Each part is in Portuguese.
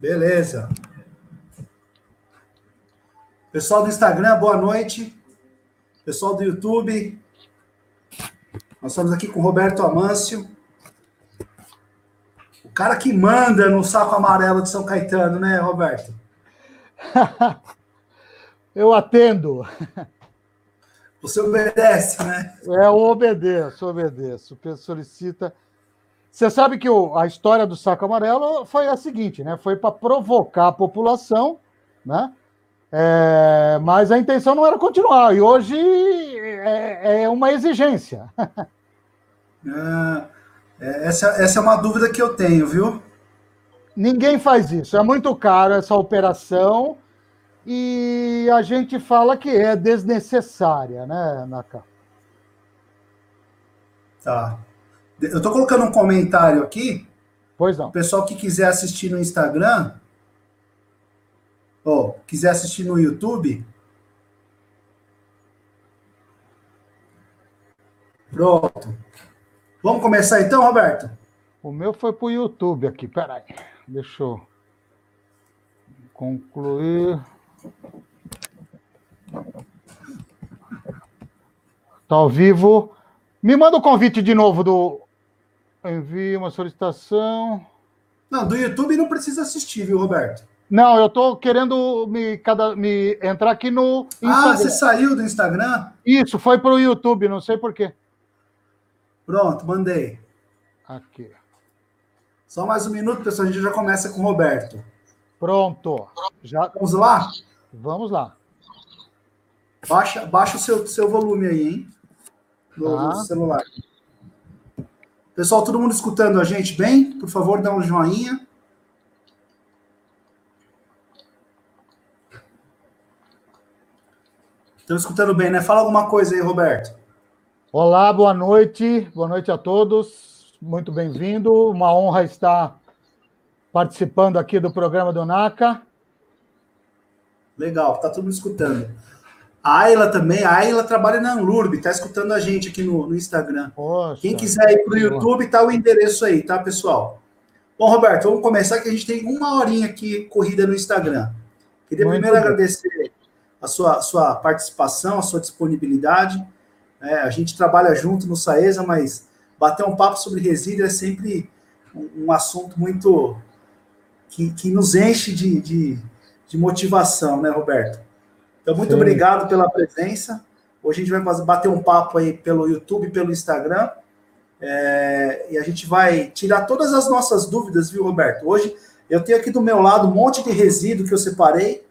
Beleza. Pessoal do Instagram, boa noite. Pessoal do YouTube, nós estamos aqui com o Roberto Amâncio. O cara que manda no saco amarelo de São Caetano, né, Roberto? Eu atendo. Você obedece, né? É, eu obedeço, obedeço. O solicita. Você sabe que o, a história do saco amarelo foi a seguinte, né? Foi para provocar a população, né? É, mas a intenção não era continuar, e hoje é, é uma exigência. Ah, essa, essa é uma dúvida que eu tenho, viu? Ninguém faz isso, é muito caro essa operação, e a gente fala que é desnecessária, né, Naka? Tá. Eu estou colocando um comentário aqui. Pois não. O pessoal que quiser assistir no Instagram, ou quiser assistir no YouTube. Pronto. Vamos começar então, Roberto? O meu foi para o YouTube aqui, peraí. Deixa eu concluir. Está ao vivo. Me manda o convite de novo do. Envie uma solicitação. Não, do YouTube não precisa assistir, viu, Roberto? Não, eu estou querendo me, cada, me entrar aqui no Instagram. Ah, você saiu do Instagram? Isso, foi para o YouTube, não sei porquê. Pronto, mandei. Aqui. Só mais um minuto, pessoal, a gente já começa com o Roberto. Pronto. Já... Vamos lá? Vamos lá. Baixa, baixa o seu, seu volume aí, hein? Do, tá. celular. Pessoal, todo mundo escutando a gente bem? Por favor, dá um joinha. Estão escutando bem, né? Fala alguma coisa aí, Roberto. Olá, boa noite. Boa noite a todos. Muito bem-vindo. Uma honra estar participando aqui do programa do NACA. Legal, tá todo mundo escutando. A Ayla também, a Ayla trabalha na Anlurb, tá escutando a gente aqui no, no Instagram. Poxa, Quem quiser ir para o YouTube, tá o endereço aí, tá, pessoal? Bom, Roberto, vamos começar que a gente tem uma horinha aqui corrida no Instagram. Queria Muito primeiro bem. agradecer a sua, sua participação, a sua disponibilidade. É, a gente trabalha junto no Saesa, mas bater um papo sobre resíduo é sempre um, um assunto muito que, que nos enche de, de, de, motivação, né, Roberto? Então, muito Sim. obrigado pela presença. Hoje a gente vai bater um papo aí pelo YouTube, pelo Instagram. É, e a gente vai tirar todas as nossas dúvidas, viu, Roberto? Hoje eu tenho aqui do meu lado um monte de resíduo que eu separei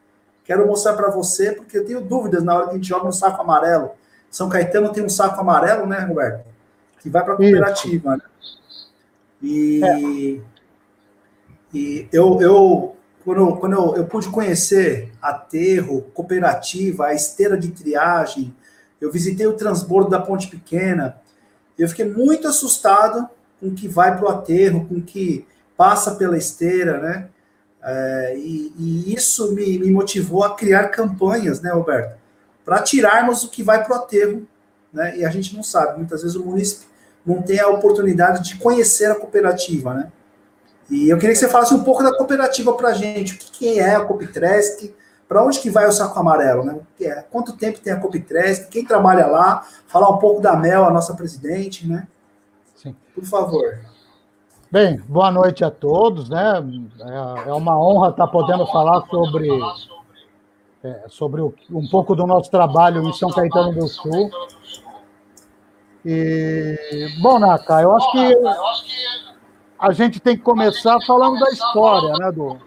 Quero mostrar para você, porque eu tenho dúvidas na hora que a gente joga no saco amarelo. São Caetano tem um saco amarelo, né, Roberto? Que vai para a cooperativa, né? E, é. e eu, eu, quando, quando eu, eu pude conhecer aterro, cooperativa, a esteira de triagem, eu visitei o transbordo da Ponte Pequena, eu fiquei muito assustado com o que vai para o aterro, com o que passa pela esteira, né? É, e, e, isso me, me, motivou a criar campanhas, né, Roberto? Para tirarmos o que vai para o aterro, né? E a gente não sabe, muitas vezes o município não tem a oportunidade de conhecer a cooperativa, né? E eu queria que você falasse um pouco da cooperativa para a gente, o que, é a Coptresc, para onde que vai o saco amarelo, né? É, quanto tempo tem a Coptresc, quem trabalha lá, falar um pouco da Mel, a nossa presidente, né? Sim. Por favor. Bem, boa noite a todos, né? É, é uma honra estar podendo falar sobre, é, sobre um pouco do nosso trabalho em São Caetano do Sul. E, bom, Naka, eu acho que a gente tem que começar falando da história, né, do.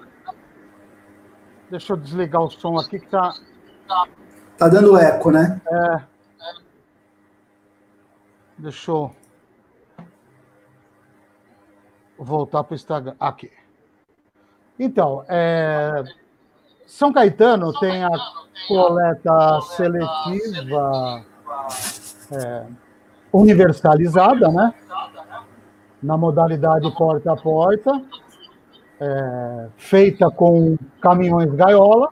Deixa eu desligar o som aqui que tá. Tá dando eco, né? É. Deixa eu voltar para o Instagram. Aqui. Então, é, São Caetano tem a coleta seletiva é, universalizada, né? Na modalidade porta a porta, é, feita com caminhões gaiola.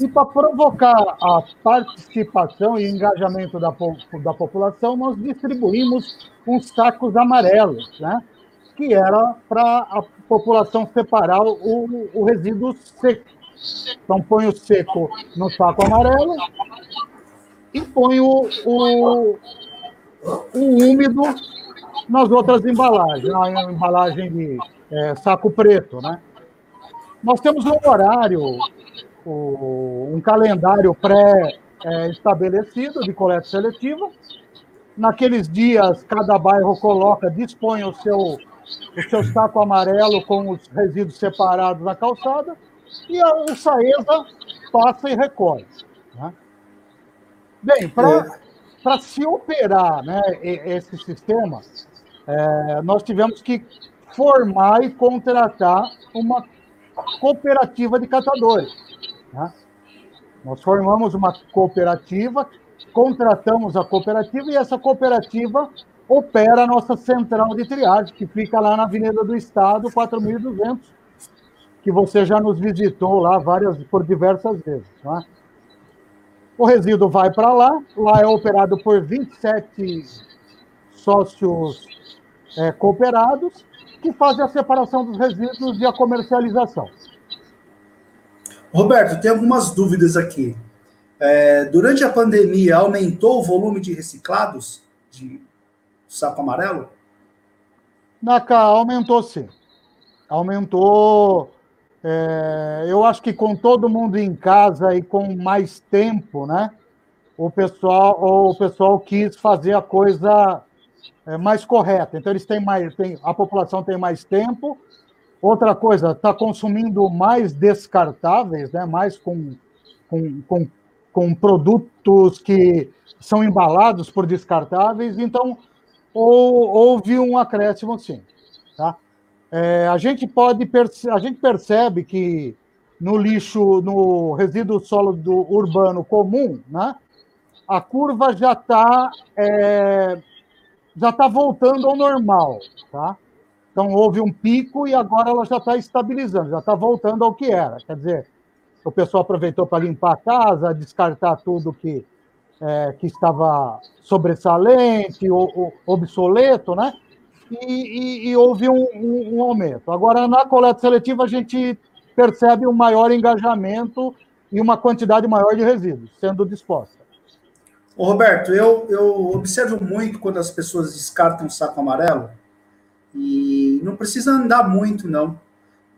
E para provocar a participação e engajamento da, da população, nós distribuímos uns sacos amarelos, né? que era para a população separar o, o resíduo seco. Então, põe o seco no saco amarelo e põe o, o, o úmido nas outras embalagens, a embalagem de é, saco preto, né? Nós temos um horário, um calendário pré-estabelecido de coleta seletiva. Naqueles dias, cada bairro coloca, dispõe o seu, o seu saco amarelo com os resíduos separados na calçada e o Saesa passa e recolhe. Né? Bem, para é. se operar né, esse sistema, é, nós tivemos que formar e contratar uma cooperativa de catadores. Né? Nós formamos uma cooperativa, contratamos a cooperativa e essa cooperativa opera a nossa central de triagem, que fica lá na Avenida do Estado, 4.200, que você já nos visitou lá várias, por diversas vezes. Né? O resíduo vai para lá, lá é operado por 27 sócios é, cooperados, que fazem a separação dos resíduos e a comercialização. Roberto, tem algumas dúvidas aqui. É, durante a pandemia, aumentou o volume de reciclados de saco amarelo? Naca, aumentou sim. Aumentou. É, eu acho que com todo mundo em casa e com mais tempo, né? O pessoal, o pessoal quis fazer a coisa é, mais correta. Então, eles têm mais, têm, a população tem mais tempo. Outra coisa, está consumindo mais descartáveis, né? mais com, com, com, com produtos que são embalados por descartáveis. Então, ou, houve um acréscimo, sim. Tá? É, a, gente pode a gente percebe que no lixo, no resíduo sólido urbano comum, né, a curva já está é, já está voltando ao normal, tá? Então houve um pico e agora ela já está estabilizando, já está voltando ao que era. Quer dizer, o pessoal aproveitou para limpar a casa, descartar tudo que, é, que estava sobressalente, ou, obsoleto, né? E, e, e houve um, um, um, aumento. Agora, na coleta seletiva, a gente percebe um maior engajamento e uma quantidade maior de resíduos sendo disposta. Ô Roberto, eu, eu observo muito quando as pessoas descartam o saco amarelo e não precisa andar muito, não.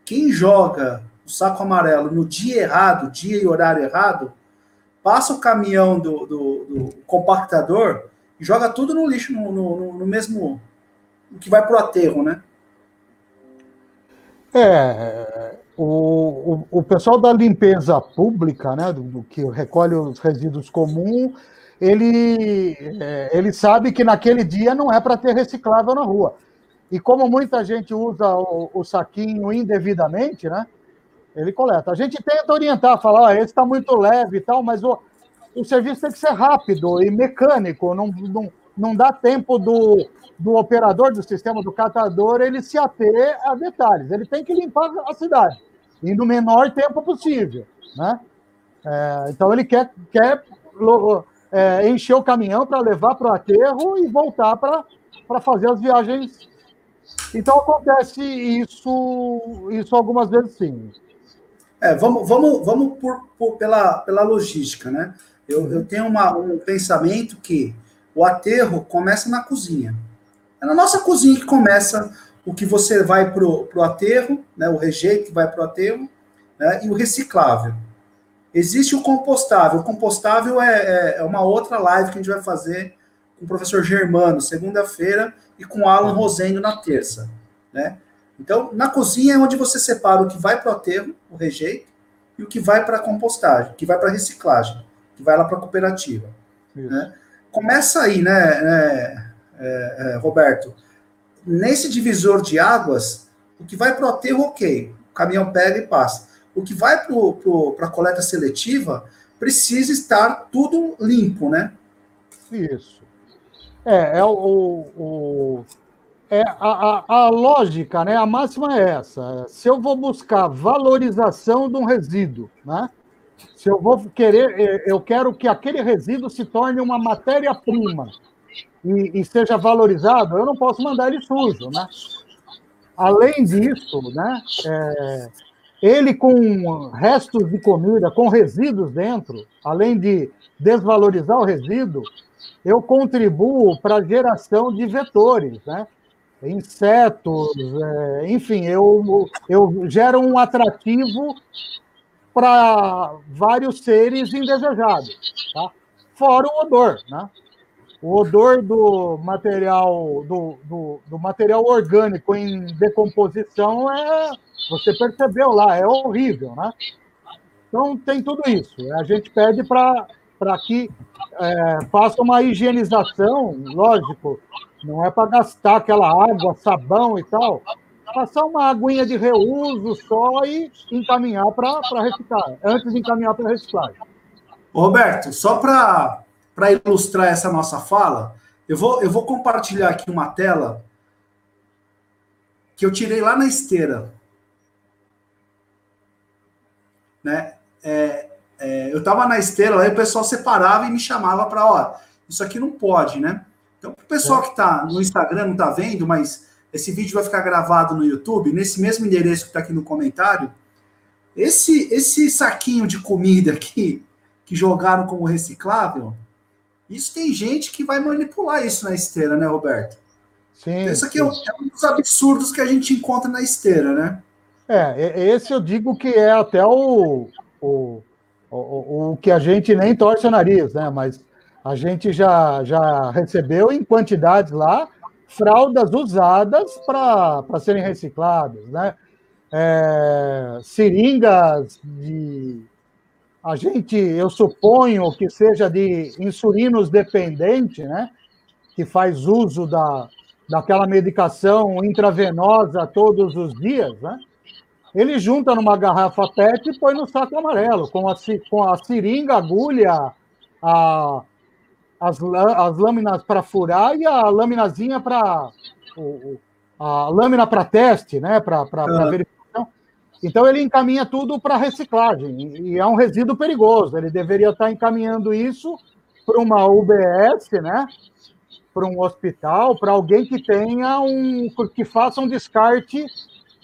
Quem joga o saco amarelo no dia errado, dia e horário errado, passa o caminhão do, do, do compactador e joga tudo no lixo, no, no, no mesmo. que vai para o aterro, né? É, o, o, o, pessoal da limpeza pública, né, do, do que recolhe os resíduos comuns, ele, é, ele sabe que naquele dia não é para ter reciclável na rua. E como muita gente usa o, o, saquinho indevidamente, né? Ele coleta. A gente tenta orientar, falar, ah, esse está muito leve e tal, mas o, o serviço tem que ser rápido e mecânico, não, não, não dá tempo do, do operador do sistema, do catador, ele se ater a detalhes. Ele tem que limpar a cidade, e no menor tempo possível, né? É, então ele quer, quer é, encher o caminhão para levar para o aterro e voltar para fazer as viagens. Então acontece isso, isso algumas vezes sim. É, vamos, vamos, vamos por, por, pela, pela logística, né? Eu, eu tenho uma, um pensamento que o aterro começa na cozinha. É na nossa cozinha que começa o que você vai para o aterro, né, o rejeito que vai para o aterro, né, e o reciclável. Existe o compostável. O compostável é, é, é, uma outra live que a gente vai fazer com o professor Germano, segunda-feira, e com o Alan Rosendo na terça. Né? Então, na cozinha é onde você separa o que vai para o aterro, o rejeito, e o que vai para a compostagem, que vai para a reciclagem, que vai lá para a cooperativa. Né? Começa aí, né, né é, é, Roberto? Nesse divisor de águas, o que vai para o aterro, ok. O caminhão pega e passa o que vai para a coleta seletiva precisa estar tudo limpo, né? Isso. É, é o, o é a, a, a, lógica, né? A máxima é essa. Se eu vou buscar valorização de um resíduo, né? Se eu vou querer, é, eu quero que aquele resíduo se torne uma matéria-prima e, e, seja valorizado, eu não posso mandar ele sujo, né? além disso, né, é, ele com restos de comida, com resíduos dentro, além de desvalorizar o resíduo, eu contribuo para a geração de vetores, né? insetos, é, enfim, eu, eu gero um atrativo para vários seres indesejados, tá? fora o odor. Né? O odor do material, do, do, do, material orgânico em decomposição é. Você percebeu lá, é horrível, né? Então tem tudo isso. A gente pede para que é, faça uma higienização, lógico, não é para gastar aquela água, sabão e tal. Passar uma aguinha de reuso só e encaminhar para reciclar, antes de encaminhar para reciclagem. Roberto, só para para ilustrar essa nossa fala, eu vou, eu vou compartilhar aqui uma tela que eu tirei lá na esteira. Né? É, é, eu estava na esteira, aí o pessoal separava e me chamava para, ó, isso aqui não pode, né? Então, para o pessoal que está no Instagram não está vendo, mas esse vídeo vai ficar gravado no YouTube, nesse mesmo endereço que está aqui no comentário, esse, esse saquinho de comida aqui, que jogaram como reciclável, isso tem gente que vai manipular isso na esteira, né, Roberto? Sim. Isso aqui é, é um dos absurdos que a gente encontra na esteira, né? É, esse eu digo que é até o, o, o, o que a gente nem torce o nariz, né? Mas a gente já, já recebeu em quantidades lá fraldas usadas para serem recicladas, né? É, seringas de a gente, eu suponho que seja de insulinos dependente, né? Que faz uso da, daquela medicação intravenosa todos os dias, né? Ele junta numa garrafa PET e põe no saco amarelo, com a, com a seringa, agulha, a, as, as lâminas para furar e a laminazinha para. A lâmina para teste, né? Para verificar então, ele encaminha tudo para reciclagem, e é um resíduo perigoso. Ele deveria estar encaminhando isso para uma UBS, né? para um hospital, para alguém que tenha um. que faça um descarte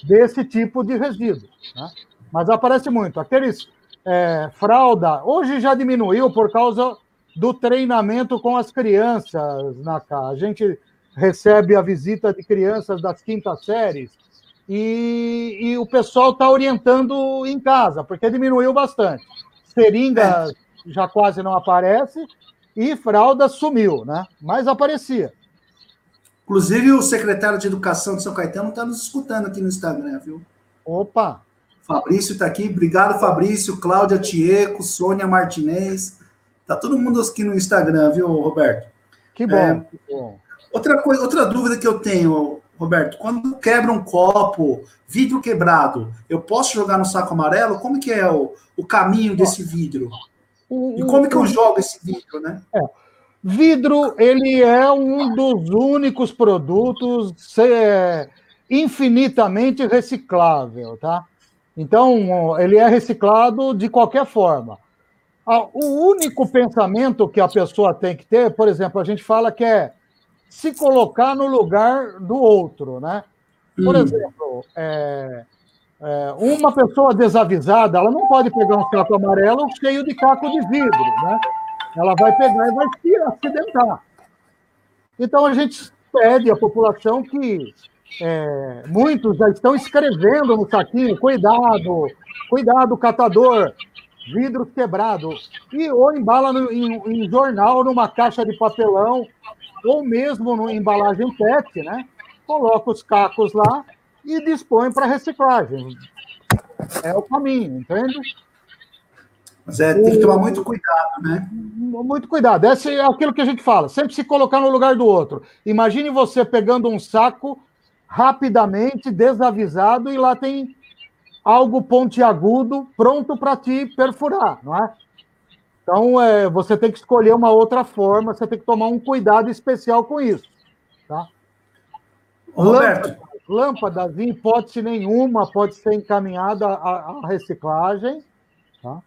desse tipo de resíduo. Né? Mas aparece muito. Aqueles é, fralda, hoje já diminuiu por causa do treinamento com as crianças na. A gente recebe a visita de crianças das quintas séries e, e o pessoal está orientando em casa, porque diminuiu bastante. Seringa já quase não aparece e fralda sumiu, né? Mas aparecia. Inclusive, o secretário de Educação de São Caetano está nos escutando aqui no Instagram, viu? Opa! Fabrício está aqui. Obrigado, Fabrício, Cláudia Tieco, Sônia Martinez. Tá todo mundo aqui no Instagram, viu, Roberto? Que bom. É, que bom. Outra, coisa, outra dúvida que eu tenho, Roberto, quando quebra um copo, vidro quebrado, eu posso jogar no saco amarelo? Como que é o, o caminho desse vidro? E como que eu jogo esse vidro, né? É. Vidro, ele é um dos únicos produtos é, infinitamente reciclável, tá? Então, ele é reciclado de qualquer forma. O único pensamento que a pessoa tem que ter, por exemplo, a gente fala que é se colocar no lugar do outro, né? Por hum. exemplo, é, é, uma pessoa desavisada, ela não pode pegar um saco amarelo cheio de caco de vidro, né? Ela vai pegar e vai se acidentar. Então a gente pede à população que é, muitos já estão escrevendo no saquinho, cuidado, cuidado, catador, vidro quebrado, e ou embala no, em, em jornal, numa caixa de papelão, ou mesmo no embalagem PET, né? Coloca os cacos lá e dispõe para reciclagem. É o caminho, entende? Mas é, tem que tomar muito cuidado, né? Muito cuidado. Esse é aquilo que a gente fala, sempre se colocar no lugar do outro. Imagine você pegando um saco rapidamente, desavisado, e lá tem algo pontiagudo pronto para te perfurar, não é? Então, é, você tem que escolher uma outra forma, você tem que tomar um cuidado especial com isso. Tá? Roberto. Lâmpadas, em hipótese nenhuma, pode ser encaminhada à, à reciclagem. Tá?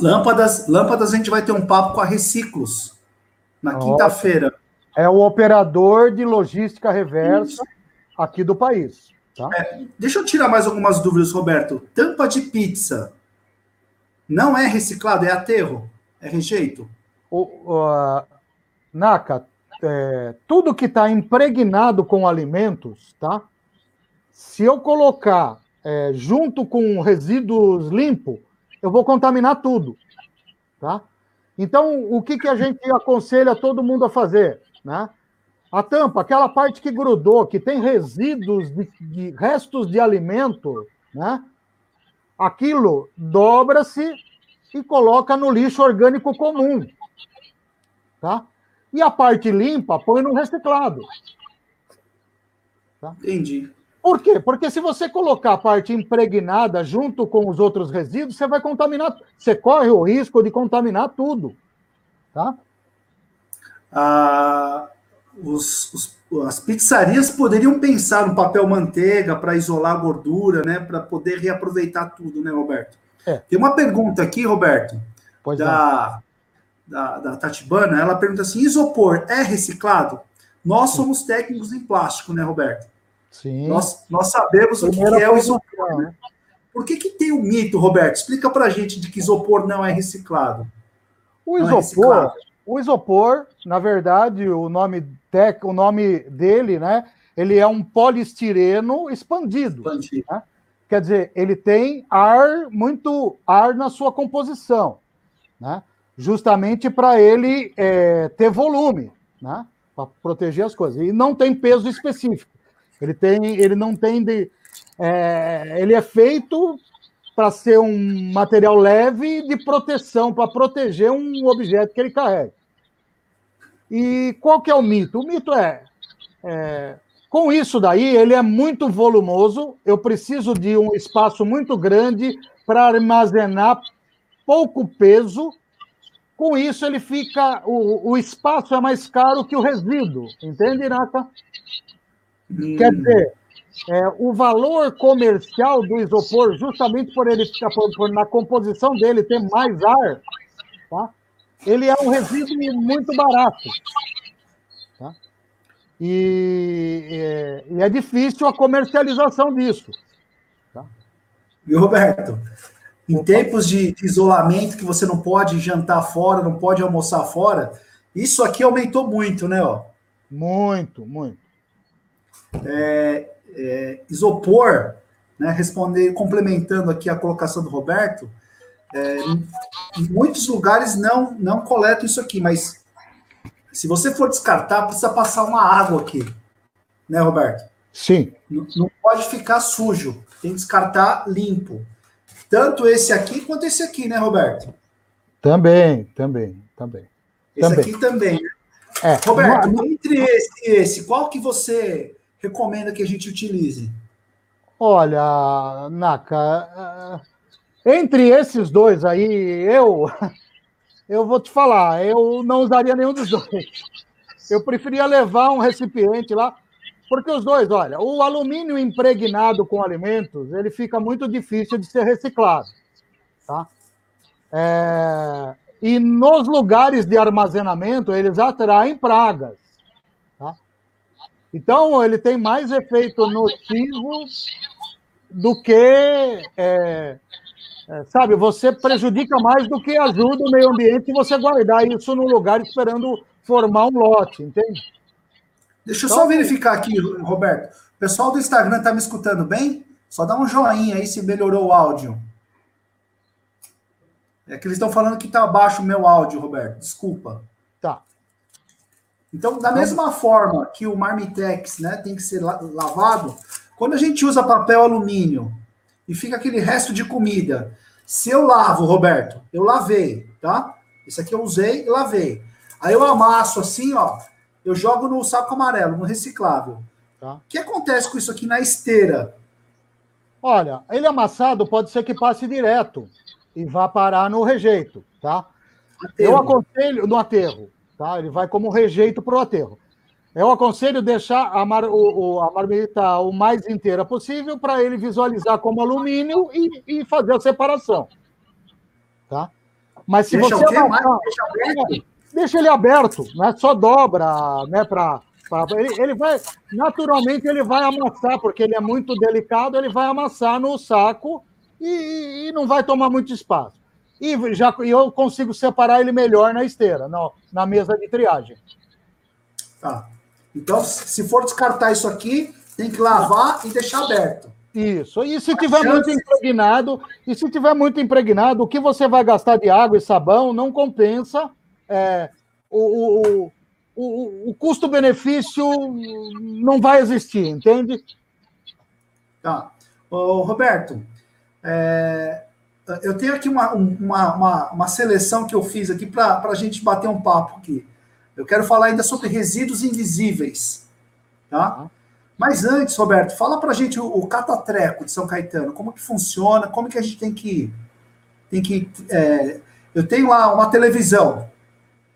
Lâmpadas, lâmpadas, a gente vai ter um papo com a Reciclos na quinta-feira. É o operador de logística reversa. aqui do país. Tá? É, deixa eu tirar mais algumas dúvidas, Roberto. Tampa de pizza não é reciclado, é aterro? É rejeito? O, Naka, é, tudo que está impregnado com alimentos, tá? Se eu colocar é, junto com resíduos limpos, eu vou contaminar tudo, tá? Então, o que, que a gente aconselha todo mundo a fazer, né? A tampa, aquela parte que grudou, que tem resíduos de, de restos de alimento, né? Aquilo dobra-se e coloca no lixo orgânico comum, tá? E a parte limpa põe no reciclado. Tá? Entendi. Por quê? Porque se você colocar a parte impregnada junto com os outros resíduos, você vai contaminar, você corre o risco de contaminar tudo. Tá? Ah, os, os, as pizzarias poderiam pensar no papel manteiga para isolar a gordura, né? Para poder reaproveitar tudo, né, Roberto? É. Tem uma pergunta aqui, Roberto, pois da, da, da Tatibana. Ela pergunta assim: isopor é reciclado? Nós somos técnicos em plástico, né, Roberto? Sim. Nós, nós sabemos o que é o isopor. Né? Por que, que tem o um mito, Roberto? Explica para a gente de que isopor não é reciclado. O isopor, é. O isopor, na verdade, o nome, tec, o nome dele, né? Ele é um poliestireno expandido. expandido. Né? Quer dizer, ele tem ar, muito ar na sua composição, né? Justamente para ele é, ter volume, né? Para proteger as coisas. E não tem peso específico. Ele tem, ele não tem de, é, ele é feito para ser um material leve de proteção, para proteger um objeto que ele carrega. E qual que é o mito? O mito é, é com isso daí, ele é muito volumoso, eu preciso de um espaço muito grande para armazenar pouco peso. Com isso, ele fica. O, o espaço é mais caro que o resíduo, entende, Nata? Hum. Quer dizer, é, o valor comercial do isopor, justamente por ele ficar por, por, na composição dele ter mais ar, tá? Ele é um resíduo muito barato. Tá? E, é, e é difícil a comercialização disso. Tá? E Roberto, em tempos de isolamento que você não pode jantar fora, não pode almoçar fora, isso aqui aumentou muito, né? Ó? Muito, muito é, é, isopor, né, responder, complementando aqui a colocação do Roberto, é, muitos lugares não, não coletam isso aqui, mas se você for descartar, precisa passar uma água aqui, né, Roberto? Sim. Não, não pode ficar sujo, tem que descartar limpo. Tanto esse aqui quanto esse aqui, né, Roberto? Também, também, também. Esse também. aqui também? É, Roberto, uma... entre esse e esse, qual que você recomenda que a gente utilize? Olha, Naka, entre esses dois aí, eu eu vou te falar, eu não usaria nenhum dos dois. Eu preferia levar um recipiente lá, porque os dois, olha, o alumínio impregnado com alimentos, ele fica muito difícil de ser reciclado, tá? É, e nos lugares de armazenamento, eles atraem pragas. Então, ele tem mais efeito nocivo do que. É, é, sabe, você prejudica mais do que ajuda o meio ambiente você guardar isso no lugar esperando formar um lote, entende? Deixa eu então, só verificar aqui, Roberto. O pessoal do Instagram está me escutando bem? Só dá um joinha aí se melhorou o áudio. É que eles estão falando que está baixo o meu áudio, Roberto. Desculpa. Então, da mesma forma que o Marmitex né, tem que ser lavado, quando a gente usa papel alumínio e fica aquele resto de comida, se eu lavo, Roberto, eu lavei, tá? Esse aqui eu usei e lavei. Aí eu amasso assim, ó, eu jogo no saco amarelo, no reciclável. Tá. O que acontece com isso aqui na esteira? Olha, ele amassado pode ser que passe direto e vá parar no rejeito, tá? Aterro. Eu aconselho no aterro. Tá? Ele vai como rejeito para o aterro. Eu aconselho deixar a, mar, o, a marmita o mais inteira possível para ele visualizar como alumínio e, e, fazer a separação. Tá? Mas se deixa você. Deixa, deixa, ele aberto, né? só dobra né, para Ele, ele vai, naturalmente, ele vai amassar, porque ele é muito delicado, ele vai amassar no saco e, e não vai tomar muito espaço. E já eu consigo separar ele melhor na esteira, na, na mesa de triagem. Tá. Então, se for descartar isso aqui, tem que lavar e deixar aberto. Isso. E se tiver muito impregnado, e se tiver muito impregnado, o que você vai gastar de água e sabão não compensa é, o, o, o, o custo-benefício não vai existir, entende? Tá. Ô, Roberto, é, eu tenho aqui uma, uma, uma, uma, seleção que eu fiz aqui para a gente bater um papo aqui. Eu quero falar ainda sobre resíduos invisíveis. Tá? Mas antes, Roberto, fala para a gente o, o, catatreco de São Caetano, como que funciona, como que a gente tem que. Tem que é, eu tenho lá uma televisão,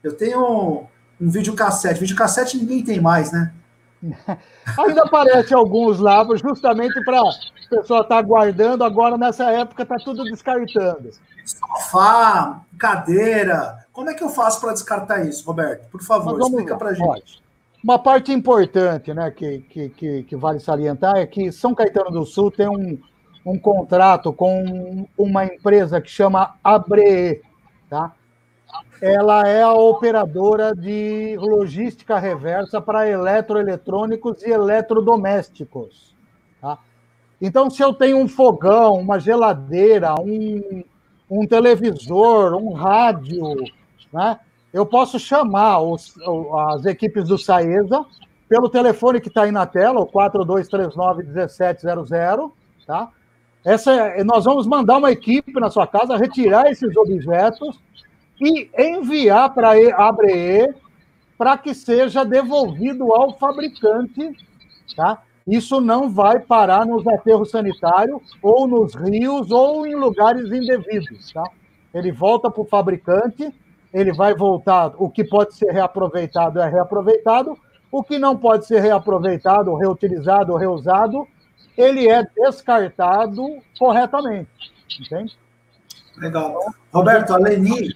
eu tenho um videocassete. Videocassete ninguém tem mais, né? Ainda aparece alguns lá, justamente para a pessoa estar tá guardando, agora nessa época está tudo descartando. Sofá, cadeira. Como é que eu faço para descartar isso, Roberto? Por favor, explica para a gente. Uma parte importante né, que, que, que, que, vale salientar é que São Caetano do Sul tem um, um contrato com uma empresa que chama Abre, tá? Ela é a operadora de logística reversa para eletroeletrônicos e eletrodomésticos. Tá? Então, se eu tenho um fogão, uma geladeira, um, um televisor, um rádio, né? eu posso chamar os, as equipes do Saesa pelo telefone que está aí na tela, o 4239-1700, tá? Essa, nós vamos mandar uma equipe na sua casa retirar esses objetos e enviar para a Abre para que seja devolvido ao fabricante, tá? Isso não vai parar nos aterros sanitários ou nos rios ou em lugares indevidos, tá? Ele volta para o fabricante ele vai voltar. O que pode ser reaproveitado é reaproveitado, o que não pode ser reaproveitado, reutilizado, reusado, ele é descartado corretamente. Entende? Legal. Roberto, a Leni,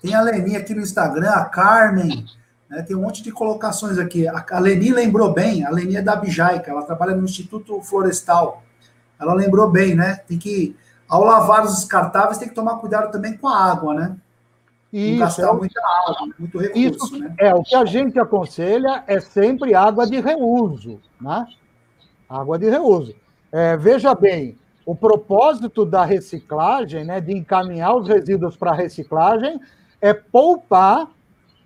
tem a Leni aqui no Instagram, a Carmen, né, tem um monte de colocações aqui. A, Leni lembrou bem, a Leni é da Bijaica, ela trabalha no Instituto Florestal. Ela lembrou bem, né? Tem que, ao lavar os descartáveis, tem que tomar cuidado também com a água, né? Isso, gastar é, muita água, muito recurso, isso, né? É, o que a gente aconselha é sempre água de reuso, né? Água de reuso. É, veja bem, o propósito da reciclagem, né, de encaminhar os resíduos para a reciclagem, é poupar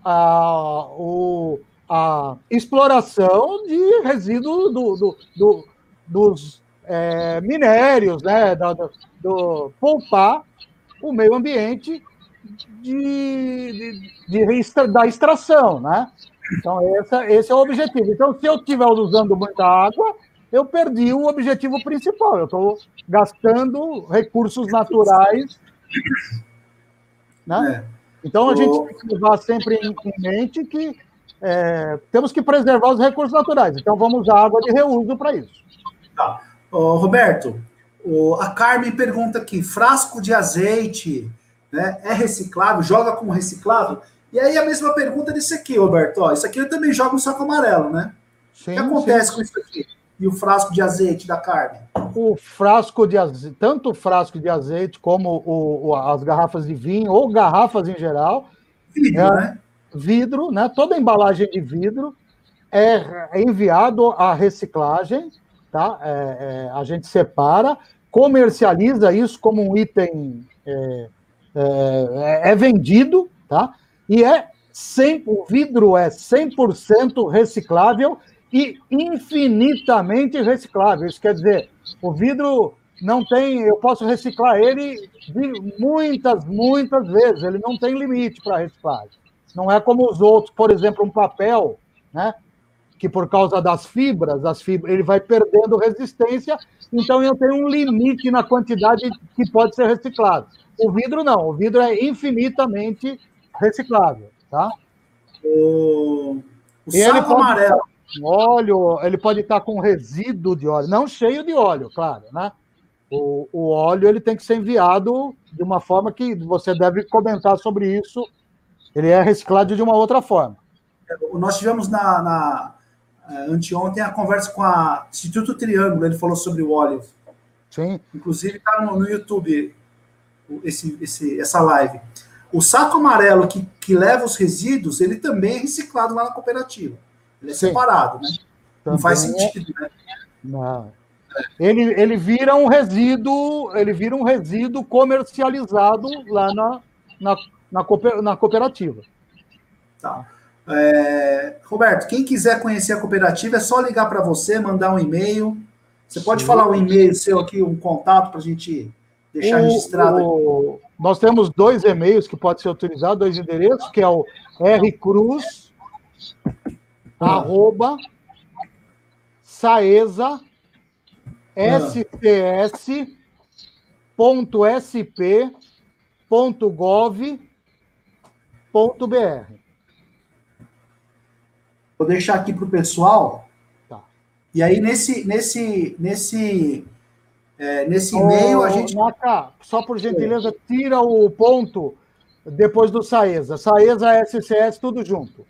a, o, a exploração de resíduos do, do, do, dos é, minérios, né, do, poupar o meio ambiente de, de, de, da extração, né? Então, essa, esse é o objetivo. Então, se eu estiver usando muita água, eu perdi o objetivo principal. Eu estou gastando recursos naturais. Né? É. Então, a gente tem que levar sempre em, mente que é, temos que preservar os recursos naturais. Então, vamos usar água de reuso para isso. Tá. Ô, Roberto, a Carmen pergunta aqui: frasco de azeite né? É reciclável, joga como reciclável. E aí a mesma pergunta desse aqui, Roberto. Ó, isso aqui eu também jogo no saco amarelo, né? Sim, o que acontece sim. com isso aqui? E o frasco de azeite da carne? O frasco de azeite, tanto o frasco de azeite como o, o, as garrafas de vinho, ou garrafas em geral. Vidro, é, né? Vidro, né? Toda embalagem de vidro é enviado à reciclagem, tá? É, é, a gente separa, comercializa isso como um item é, é, é vendido, tá? E é 100, o vidro é 100% reciclável e infinitamente reciclável. Isso quer dizer, o vidro não tem, eu posso reciclar ele muitas, muitas vezes, ele não tem limite para reciclagem. Não é como os outros, por exemplo, um papel, né? Que por causa das fibras, as fibras, ele vai perdendo resistência, então eu tenho um limite na quantidade que pode ser reciclado. O vidro não, o vidro é infinitamente reciclável, tá? O, o saco amarelo. óleo, ele pode estar com resíduo de óleo, não cheio de óleo, claro, né? O, o óleo ele tem que ser enviado de uma forma que você deve comentar sobre isso. Ele é reciclado de uma outra forma. Nós tivemos na, na anteontem a conversa com a Instituto Triângulo, ele falou sobre o óleo. Sim. Inclusive está no, no, YouTube esse, esse, essa live. O saco amarelo que, que leva os resíduos, ele também é reciclado lá na cooperativa. Ele é Sim. separado, né? Também Não faz é. sentido, né? Não. Ele, ele vira um resíduo, ele vira um resíduo comercializado lá na, na, na, na cooperativa. Tá. É, Roberto, quem quiser conhecer a cooperativa, é só ligar para você, mandar um e-mail. Você pode Sim. falar o um e-mail seu aqui, um contato para a gente deixar o, registrado. O, nós temos dois e-mails que podem ser utilizados, dois endereços, que é o rcruz, ah. arroba, saesa, scs.sp.gov.br. Vou deixar aqui para o pessoal. Tá. E aí, nesse, nesse, nesse, é, nesse e-mail, a gente. Naka, só por gentileza, tira o ponto depois do Saesa. Saesa, SCS, tudo junto.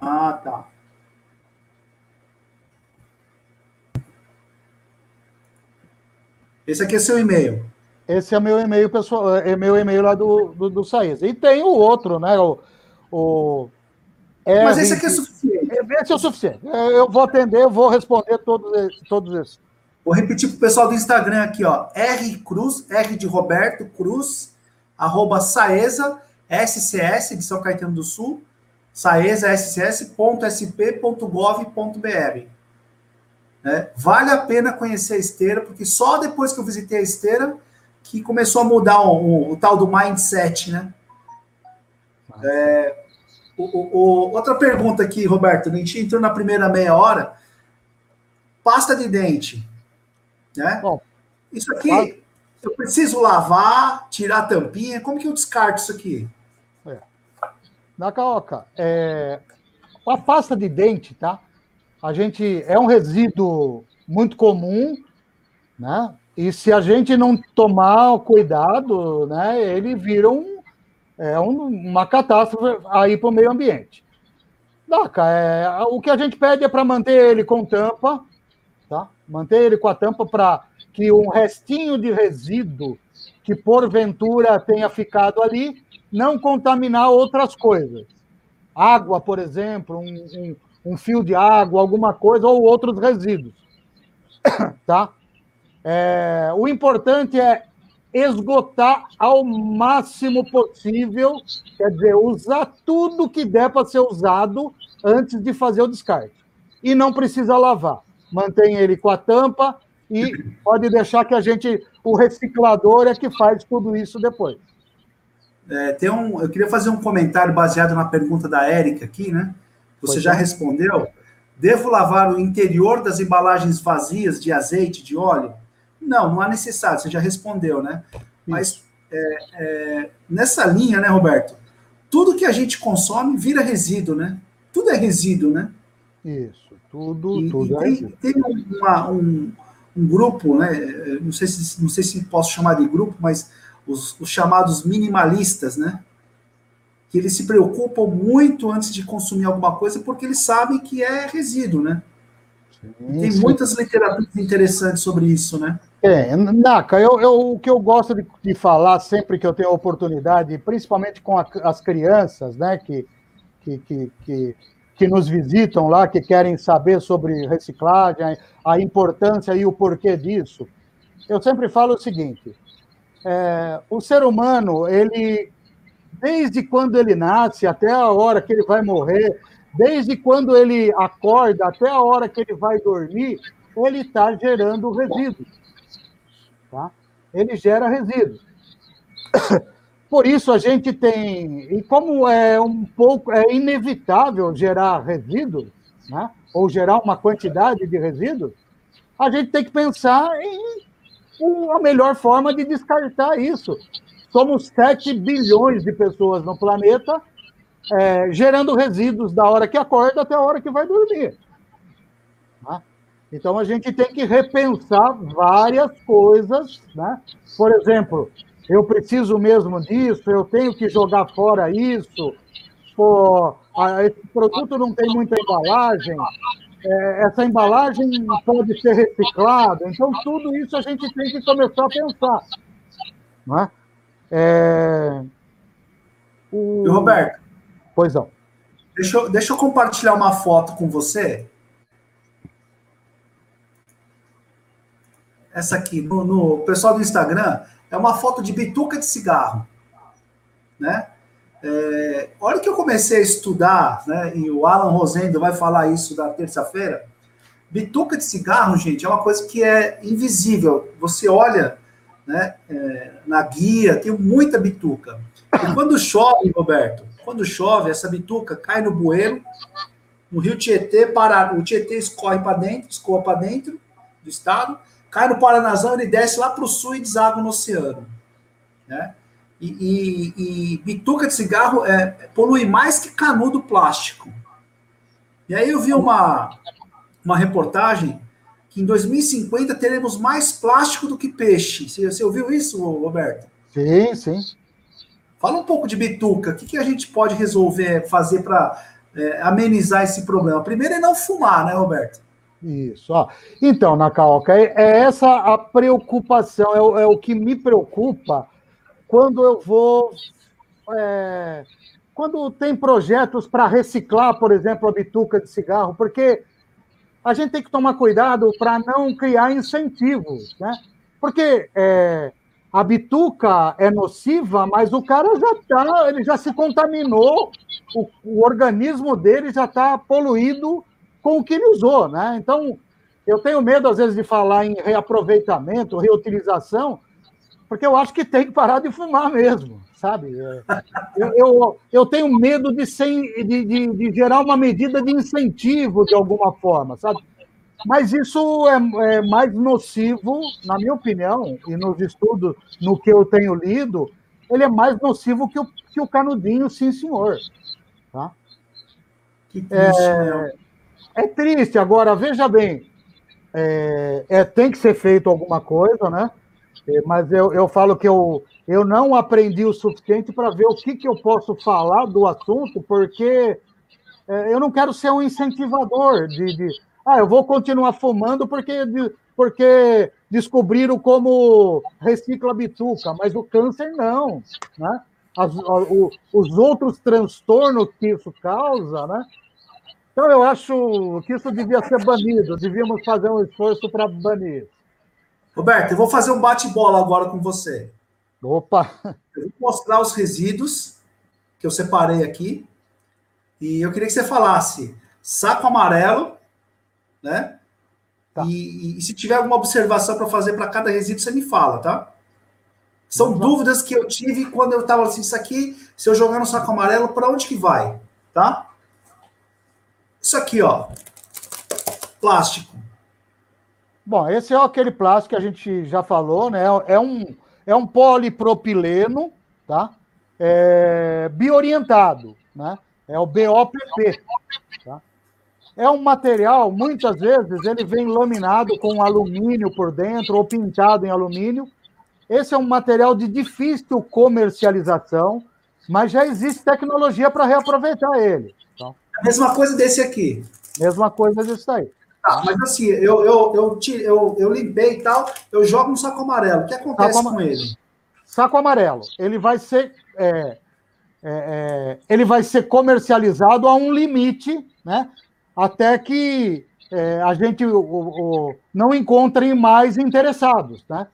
Ah, tá. Esse aqui é seu e-mail. Esse é meu e-mail pessoal, é meu e-mail lá do, do, do Saísa. E tem o outro, né? O, o Mas esse aqui é suficiente. Esse é o suficiente. Eu vou atender, eu vou responder todos, todos esses. Vou repetir para o pessoal do Instagram aqui, ó. R Cruz, R de Roberto Cruz, arroba Saesa, SCS de São Caetano do Sul, saesa, scs.sp.gov.br. Né? Vale a pena conhecer a esteira, porque só depois que eu visitei a esteira que começou a mudar o, o, o tal do mindset, né? É, o, outra pergunta aqui, Roberto, a gente entrou na primeira meia hora. Pasta de dente, né? Bom, isso aqui, eu preciso lavar, tirar a tampinha, como que eu descarto isso aqui? É. Na caoca, é, a pasta de dente, tá? a gente é um resíduo muito comum, né? E se a gente não tomar cuidado, né, ele vira um, é um, uma catástrofe aí para o meio ambiente. Daca, é, o que a gente pede é para manter ele com tampa, tá? Manter ele com a tampa para que um restinho de resíduo que porventura tenha ficado ali não contaminar outras coisas. Água, por exemplo, um, um um fio de água, alguma coisa, ou outros resíduos. Tá? É, o importante é esgotar ao máximo possível, quer dizer, usar tudo que der para ser usado antes de fazer o descarte. E não precisa lavar. Mantém ele com a tampa e pode deixar que a gente, o reciclador é que faz tudo isso depois. É, tem um, eu queria fazer um comentário baseado na pergunta da Érica aqui, né? Você já é. respondeu? Devo lavar o interior das embalagens vazias de azeite, de óleo? Não, não há necessidade, você já respondeu, né? Mas é, é, nessa linha, né, Roberto? Tudo que a gente consome vira resíduo, né? Tudo é resíduo, né? Isso, tudo, e, tudo e tem, é tem uma, um, um, grupo, né? Não sei, se, não sei se posso chamar de grupo, mas os, os chamados minimalistas, né? que eles se preocupam muito antes de consumir alguma coisa, porque eles sabem que é resíduo, né? Sim, Tem sim. muitas literaturas interessantes sobre isso, né? É, Naka, eu, eu, o que eu gosto de, de, falar sempre que eu tenho oportunidade, principalmente com a, as crianças, né, que, que, que, que, que nos visitam lá, que querem saber sobre reciclagem, a importância e o porquê disso, eu sempre falo o seguinte: é, o ser humano, ele desde quando ele nasce até a hora que ele vai morrer, desde quando ele acorda até a hora que ele vai dormir, ele está gerando resíduos. Tá? Ele gera resíduos. Por isso a gente tem, e como é um pouco, é inevitável gerar resíduos, né? ou gerar uma quantidade de resíduos, a gente tem que pensar em a melhor forma de descartar isso. Somos 7 bilhões de pessoas no planeta, é, gerando resíduos da hora que acorda até a hora que vai dormir. Né? Então a gente tem que repensar várias coisas. Né? Por exemplo, eu preciso mesmo disso, eu tenho que jogar fora isso, pô, esse produto não tem muita embalagem, é, essa embalagem pode ser reciclada. Então, tudo isso a gente tem que começar a pensar. Não é? O... E, Roberto? Pois não. Deixa eu, deixa eu compartilhar uma foto com você. Essa aqui, no, no pessoal do Instagram, é uma foto de bituca de cigarro. Né? É, hora que eu comecei a estudar, né, e o Alan Rosendo vai falar isso da terça-feira, bituca de cigarro, gente, é uma coisa que é invisível. Você olha né, é, na guia, tem muita bituca. E quando chove, Roberto, quando chove, essa bituca cai no bueiro, no rio Tietê, para, o Tietê escorre para dentro, escoa para dentro do estado, cai no Paranazão, ele desce lá para o sul e deságua no oceano. Né? E, e, e, bituca de cigarro é, polui mais que canudo plástico. E aí eu vi uma, uma reportagem que em 2050 teremos mais plástico do que peixe. Você, você ouviu isso, Roberto? Sim, sim. Fala um pouco de bituca. O que, que a gente pode resolver, fazer para é, amenizar esse problema? Primeiro é não fumar, né, Roberto? Isso. Ó. Então, Nacaoca, é, é essa a preocupação, é o, é o que me preocupa quando eu vou. É, quando tem projetos para reciclar, por exemplo, a bituca de cigarro, porque a gente tem que tomar cuidado para não criar incentivos, né? Porque é, a bituca é nociva, mas o cara já tá, ele já se contaminou, o, o organismo dele já está poluído com o que ele usou, né? Então, eu tenho medo, às vezes, de falar em reaproveitamento, reutilização, porque eu acho que tem que parar de fumar mesmo, sabe? É, eu, eu, eu tenho medo de, ser, de, de, de, gerar uma medida de incentivo de alguma forma, sabe? Mas isso é, é, mais nocivo, na minha opinião, e nos estudos, no que eu tenho lido, ele é mais nocivo que o, que o canudinho, sim, senhor. Tá? Que triste, é, é triste. Agora, veja bem, é, é, tem que ser feito alguma coisa, né? É, mas eu, eu falo que eu, eu não aprendi o suficiente para ver o que, que eu posso falar do assunto, porque é, eu não quero ser um incentivador de, de, ah, eu vou continuar fumando porque, de, porque descobriram como recicla bituca, mas o câncer não, né? As, o, os outros transtornos que isso causa, né? Então eu acho que isso devia ser banido, devíamos fazer um esforço para banir. Roberto, eu vou fazer um bate-bola agora com você. Opa! Eu vou mostrar os resíduos que eu separei aqui. E eu queria que você falasse saco amarelo, né? Tá. E, e, se tiver alguma observação para fazer para cada resíduo, você me fala, tá? São uhum. dúvidas que eu tive quando eu estava assim, isso aqui, se eu jogar no saco amarelo, para onde que vai, tá? Isso aqui, ó, plástico. Bom, esse é aquele plástico que a gente já falou, né? É um, é um polipropileno, tá? É, biorientado, né? É o BOPP, tá? É um material, muitas vezes, ele vem laminado com alumínio por dentro ou pintado em alumínio. Esse é um material de difícil comercialização, mas já existe tecnologia para reaproveitar ele. Então, a mesma coisa desse aqui. Mesma coisa desse aí. Tá, mas assim, eu, eu, eu, eu, eu limpei e tal, eu jogo no saco amarelo. O que acontece saco com ele? Saco amarelo. Ele vai ser. É, é, é, ele vai ser comercializado a um limite, né? Até que é, a gente o, o, não encontre mais interessados, né?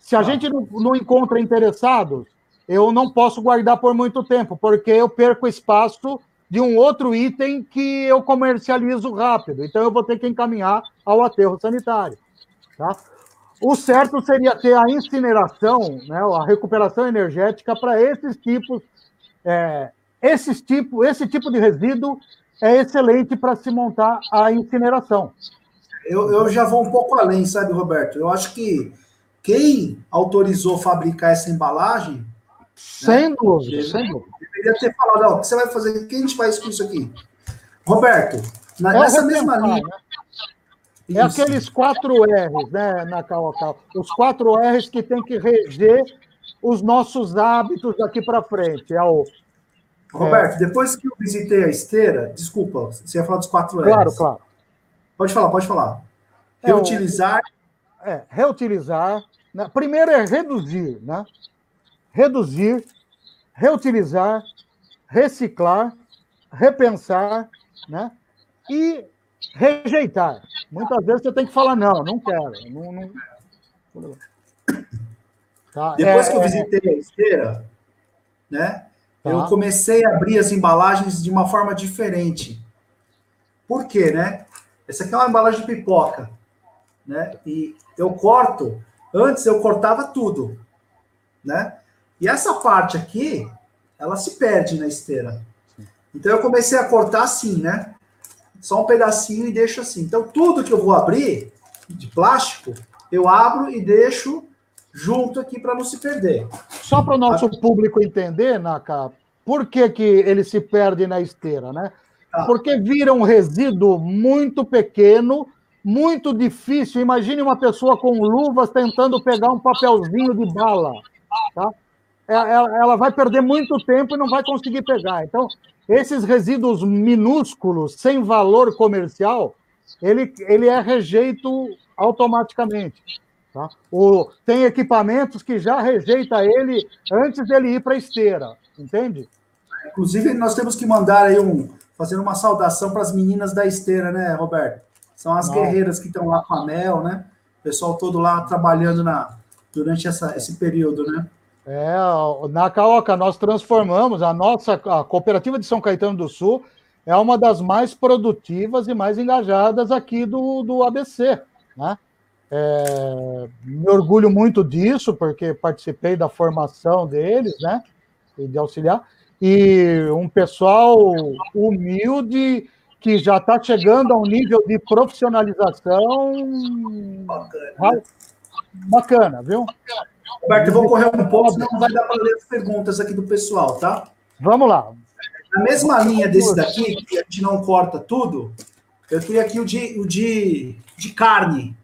Se a ah. gente não, não encontra interessados, eu não posso guardar por muito tempo, porque eu perco espaço de um outro item que eu comercializo rápido. Então, eu vou ter que encaminhar ao aterro sanitário. Tá? O certo seria ter a incineração, né, a recuperação energética para esses tipos. É, esses tipo, esse tipo de resíduo é excelente para se montar a incineração. Eu, eu já vou um pouco além, sabe, Roberto? Eu acho que quem autorizou fabricar essa embalagem. Sem né, dúvida, sem dúvida deveria ter falado, ó, o que você vai fazer? O que a gente faz com isso aqui? Roberto, na, é nessa mesma linha. Né? É aqueles quatro R's, né, na Cauacal? Os quatro R's que tem que reger os nossos hábitos daqui para frente. É o, Roberto, é... depois que eu visitei a esteira, desculpa, você ia falar dos quatro R's. Claro, claro. Pode falar, pode falar. Reutilizar. É, é reutilizar. Né? Primeiro é reduzir, né? Reduzir, reutilizar, reciclar, repensar, né? E rejeitar. Muitas vezes você tem que falar, não, não quero. Não, não... Tá? Depois é, que eu é, visitei a esteira, né? Tá. Eu comecei a abrir as embalagens de uma forma diferente. Por quê, né? Essa aqui é uma embalagem de pipoca, né? E eu corto, antes eu cortava tudo, né? E essa parte aqui, ela se perde na esteira. Então eu comecei a cortar assim, né? Só um pedacinho e deixo assim. Então tudo que eu vou abrir de plástico, eu abro e deixo junto aqui para não se perder. Só para o nosso público entender, Naka, por que, que ele se perde na esteira, né? Ah. Porque vira um resíduo muito pequeno, muito difícil. Imagine uma pessoa com luvas tentando pegar um papelzinho de bala, tá? Ela, ela vai perder muito tempo e não vai conseguir pegar. Então, esses resíduos minúsculos, sem valor comercial, ele, ele é rejeito automaticamente. Tá? O, tem equipamentos que já rejeita ele antes dele ir para a esteira, entende? Inclusive, nós temos que mandar aí um, fazer uma saudação para as meninas da esteira, né, Roberto? São as Não. guerreiras que estão lá com a Mel, né? O pessoal todo lá trabalhando na, durante essa, esse período, né? É, na Caoca, nós transformamos a nossa a cooperativa de São Caetano do Sul é uma das mais produtivas e mais engajadas aqui do, do ABC, né? É, me orgulho muito disso, porque participei da formação deles, né? E de auxiliar. E um pessoal humilde que já está chegando a um nível de profissionalização bacana, bacana viu? Roberto, eu vou correr um pouco, senão não vai dar para ler as perguntas aqui do pessoal, tá? Vamos lá. Na mesma linha desse daqui, que a gente não corta tudo, eu tenho aqui o de, o de, de carne.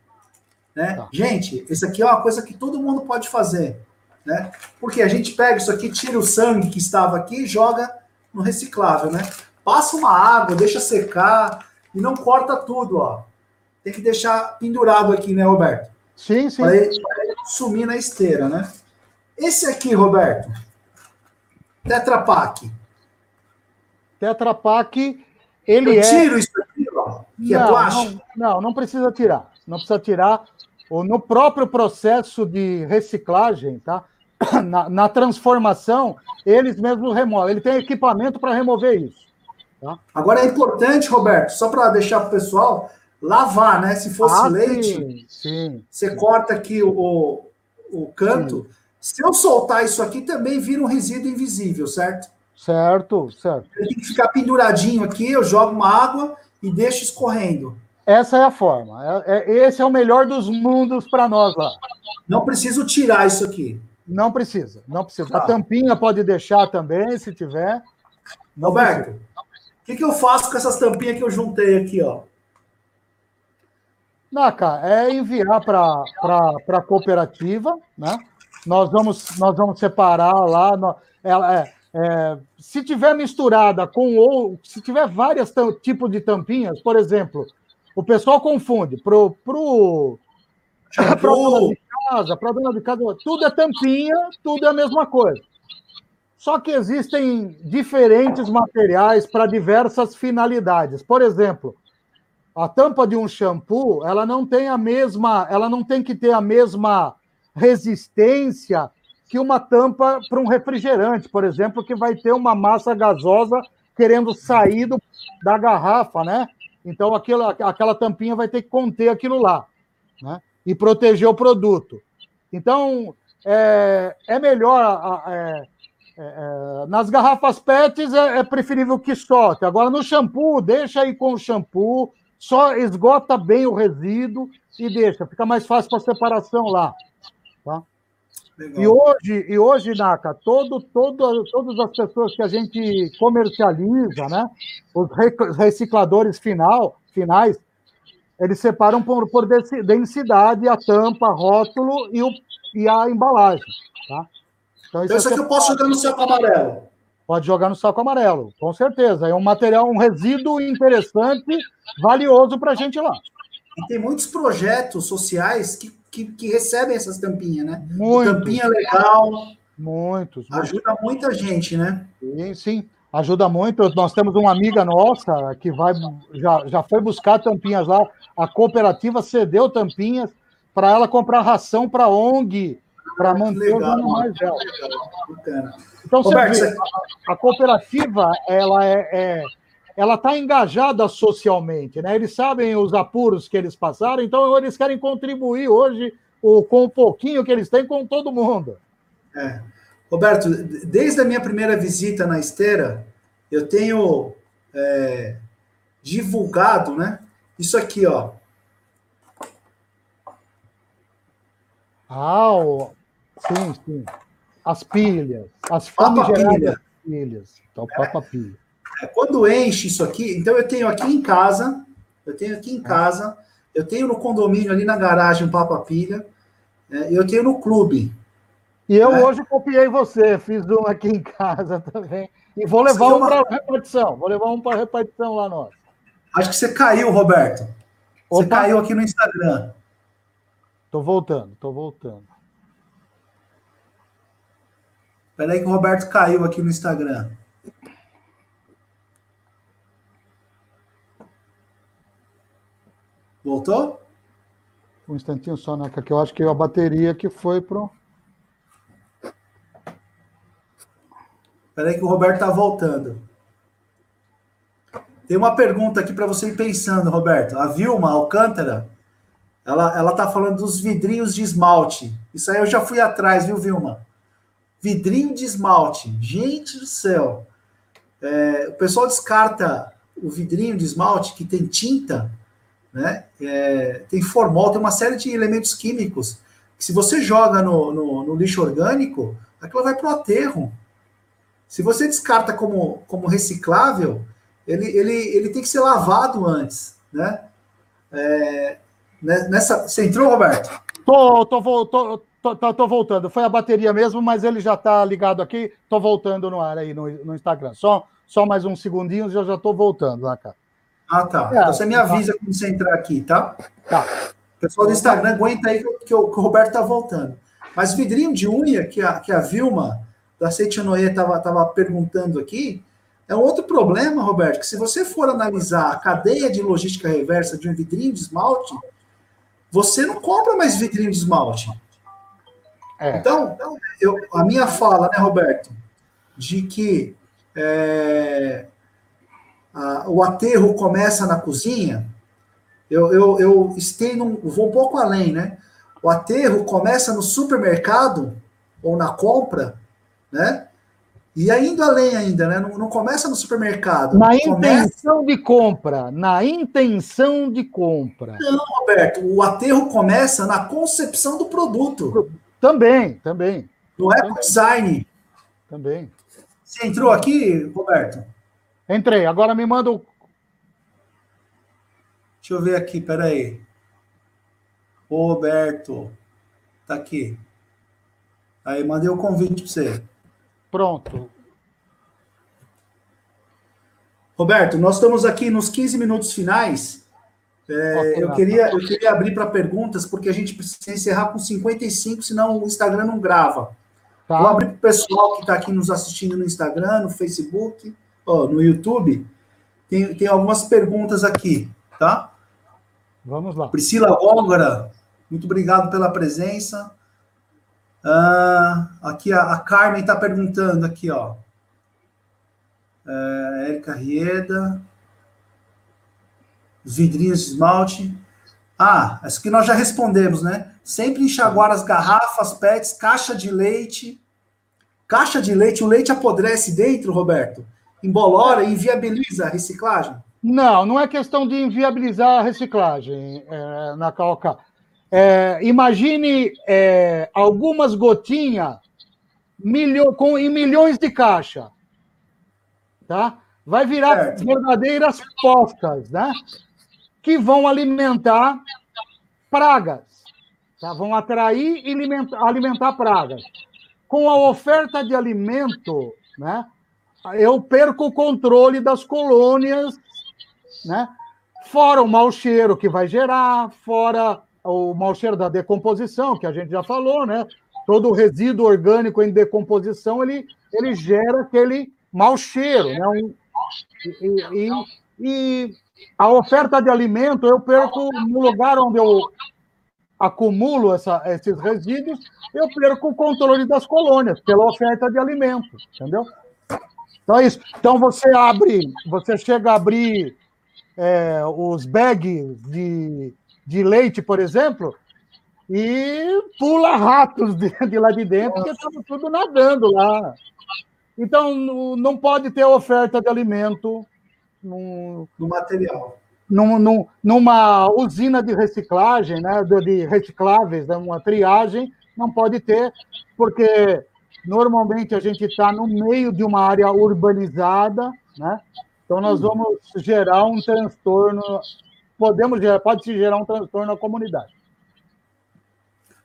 Né? Tá. Gente, isso aqui é uma coisa que todo mundo pode fazer. Né? Porque a gente pega isso aqui, tira o sangue que estava aqui e joga no reciclável, né? Passa uma água, deixa secar e não corta tudo, ó. Tem que deixar pendurado aqui, né, Roberto? Sim, sim. Para ele, sumir na esteira, né? Esse aqui, Roberto, Tetra Pak. Tetra Pak, ele Eu é. tiro isso aqui, ó, que é não, é plástico? Não, não, não precisa tirar. Não precisa tirar. No próprio processo de reciclagem, tá? Na, na transformação, eles mesmos removem. Ele tem equipamento para remover isso. Tá? Agora é importante, Roberto, só para deixar para o pessoal, lavar, né? Se fosse ah, leite, sim, sim, você corta aqui o, o canto. Se eu soltar isso aqui, também vira um resíduo invisível, certo? Certo, certo. Ele tem que ficar penduradinho aqui, eu jogo uma água e deixo escorrendo. Essa é a forma. É, é, esse é o melhor dos mundos para nós lá. Não preciso tirar isso aqui. Não precisa, não precisa. Tá. A tampinha pode deixar também, se tiver. Roberto, o que, que eu faço com essas tampinhas que eu juntei aqui, ó? Naka, é enviar para a cooperativa, né? Nós vamos, nós vamos separar lá. Ela, é, é, se tiver misturada com ou se tiver vários tipos de tampinhas, por exemplo, o pessoal confunde pro pro para dona de casa, para dona de casa, tudo é tampinha, tudo é a mesma coisa. Só que existem diferentes materiais para diversas finalidades. Por exemplo, a tampa de um shampoo, ela não tem a mesma, ela não tem que ter a mesma resistência que uma tampa para um refrigerante, por exemplo, que vai ter uma massa gasosa querendo sair do, da garrafa, né? Então aquela, aquela tampinha vai ter que conter aquilo lá, né? E proteger o produto. Então é, é melhor é, é, é, nas garrafas PETs é, é preferível que solte. Agora no shampoo, deixa aí com o shampoo, só esgota bem o resíduo e deixa, fica mais fácil para separação lá. Tá? E hoje, e hoje, Naka, todo, todo, todas as pessoas que a gente comercializa, né, os recicladores final, finais, eles separam por, por densidade a tampa, rótulo e, o, e a embalagem. Tá? Então, isso, então, aqui eu posso jogar no saco amarelo. Pode jogar no saco amarelo, com certeza. É um material, um resíduo interessante, valioso para a gente lá. E tem muitos projetos sociais que, que, que recebem essas tampinhas, né? Muitos. Tampinha legal. Muitos. Ajuda muitos. muita gente, né? Sim, sim. Ajuda muito. Nós temos uma amiga nossa que vai já, já foi buscar tampinhas lá. A cooperativa cedeu tampinhas para ela comprar ração para ONG, para manter legal, os animais dela. Então, Roberto, você vê, a, a, cooperativa ela é, é ela está engajada socialmente, né? Eles sabem os apuros que eles passaram, então eles querem contribuir hoje o, com o pouquinho que eles têm com todo mundo. É. Roberto, desde a minha primeira visita na esteira, eu tenho é, divulgado, né? Isso aqui, ó. Ah, sim, sim. As pilhas, as famigeradas pilhas. Então, papa pilha. É, quando enche isso aqui, então eu tenho aqui em casa, eu tenho aqui em é. casa, eu tenho no condomínio ali na garagem um papa pilha, é, eu tenho no clube. E eu é. hoje copiei você, fiz um aqui em casa também. E vou levar um uma... para repartição. Vou levar um para repartição lá nós. Acho que você caiu, Roberto. Opa. Você caiu aqui no Instagram. Tô voltando, tô voltando. Espera aí que o Roberto caiu aqui no Instagram. Voltou? Um instantinho só, né? Que eu acho que a bateria que foi pro. Espera aí que o Roberto tá voltando. Tem uma pergunta aqui para você ir pensando, Roberto. A Vilma Alcântara ela, ela tá falando dos vidrinhos de esmalte. Isso aí eu já fui atrás, viu, Vilma? Vidrinho de esmalte. Gente do céu. É, o pessoal descarta o vidrinho de esmalte que tem tinta, né? É, tem formol, tem uma série de elementos químicos. Que se você joga no, no, no lixo orgânico, aquilo vai para o aterro. Se você descarta como, como reciclável, ele, ele, ele tem que ser lavado antes, né? É, né, nessa, você entrou, Roberto? Tô, tô, tô, tô, tô, tô voltando. Foi a bateria mesmo, mas ele já está ligado aqui. Tô voltando no ar aí no, no Instagram. Só, só mais uns segundinhos e eu já tô voltando lá, cara. Ah, tá. É, então você me avisa quando você entrar aqui, tá? Tá. Pessoal do Instagram, aguenta aí que, o, que o Roberto tá voltando. Mas vidrinho de unha que a, que a Vilma da Seitinoye estava tava perguntando aqui, é um outro problema, Roberto, que se você for analisar a cadeia de logística reversa de um vidrinho de esmalte, você não compra mais vidrinho de esmalte. É. Então, eu, a minha fala, né, Roberto, de que é, a, o aterro começa na cozinha, eu, eu, eu estendo, vou um pouco além, né? O aterro começa no supermercado ou na compra, né? E indo além ainda, né? Não, não começa no supermercado. Na intenção começa... de compra. Na intenção de compra. Não, Roberto. O aterro começa na concepção do produto. Também, também. Não é com design. Também. Você entrou aqui, Roberto? Entrei. Agora me manda o. Deixa eu ver aqui, peraí. Roberto. Tá aqui. Aí, mandei o convite para você. Pronto. Roberto, nós estamos aqui nos 15 minutos finais. É, eu, queria, eu queria abrir para perguntas, porque a gente precisa encerrar com 55, senão o Instagram não grava. Tá. Vou abrir para o pessoal que está aqui nos assistindo no Instagram, no Facebook, ó, no YouTube. Tem, tem algumas perguntas aqui, tá? Vamos lá. Priscila Óngora, muito obrigado pela presença. Ah, aqui a, a Carmen está perguntando aqui, ó. É, Érica Rieda. Os vidrinhos de esmalte. Ah, isso que nós já respondemos, né? Sempre enxaguar as garrafas, pets, caixa de leite. Caixa de leite, o leite apodrece dentro, Roberto? Embolora e inviabiliza a reciclagem? Não, não é questão de inviabilizar a reciclagem, é, na Calca. É, imagine é, algumas gotinhas milho, com, em milhões de caixa. Tá? Vai virar certo. verdadeiras postas, né? Que vão alimentar pragas. Tá? Vão atrair e alimentar, alimentar pragas. Com a oferta de alimento, né? eu perco o controle das colônias, né? Fora o mau cheiro que vai gerar, fora o mau cheiro da decomposição, que a gente já falou, né? Todo resíduo orgânico em decomposição, ele, ele gera aquele mau cheiro, né? E, e, e a oferta de alimento eu perco no lugar onde eu acumulo essa, esses resíduos, eu perco o controle das colônias pela oferta de alimento, entendeu? Então é isso. Então você abre, você chega a abrir é, os bags de, de leite, por exemplo, e pula ratos de, de lá de dentro, porque estava tudo nadando lá. Então não pode ter oferta de alimento no, no material num, num, numa usina de reciclagem, né, de recicláveis, né, uma triagem, não pode ter, porque normalmente a gente está no meio de uma área urbanizada, né? Então nós vamos gerar um transtorno, podemos gerar, pode se gerar um transtorno na comunidade.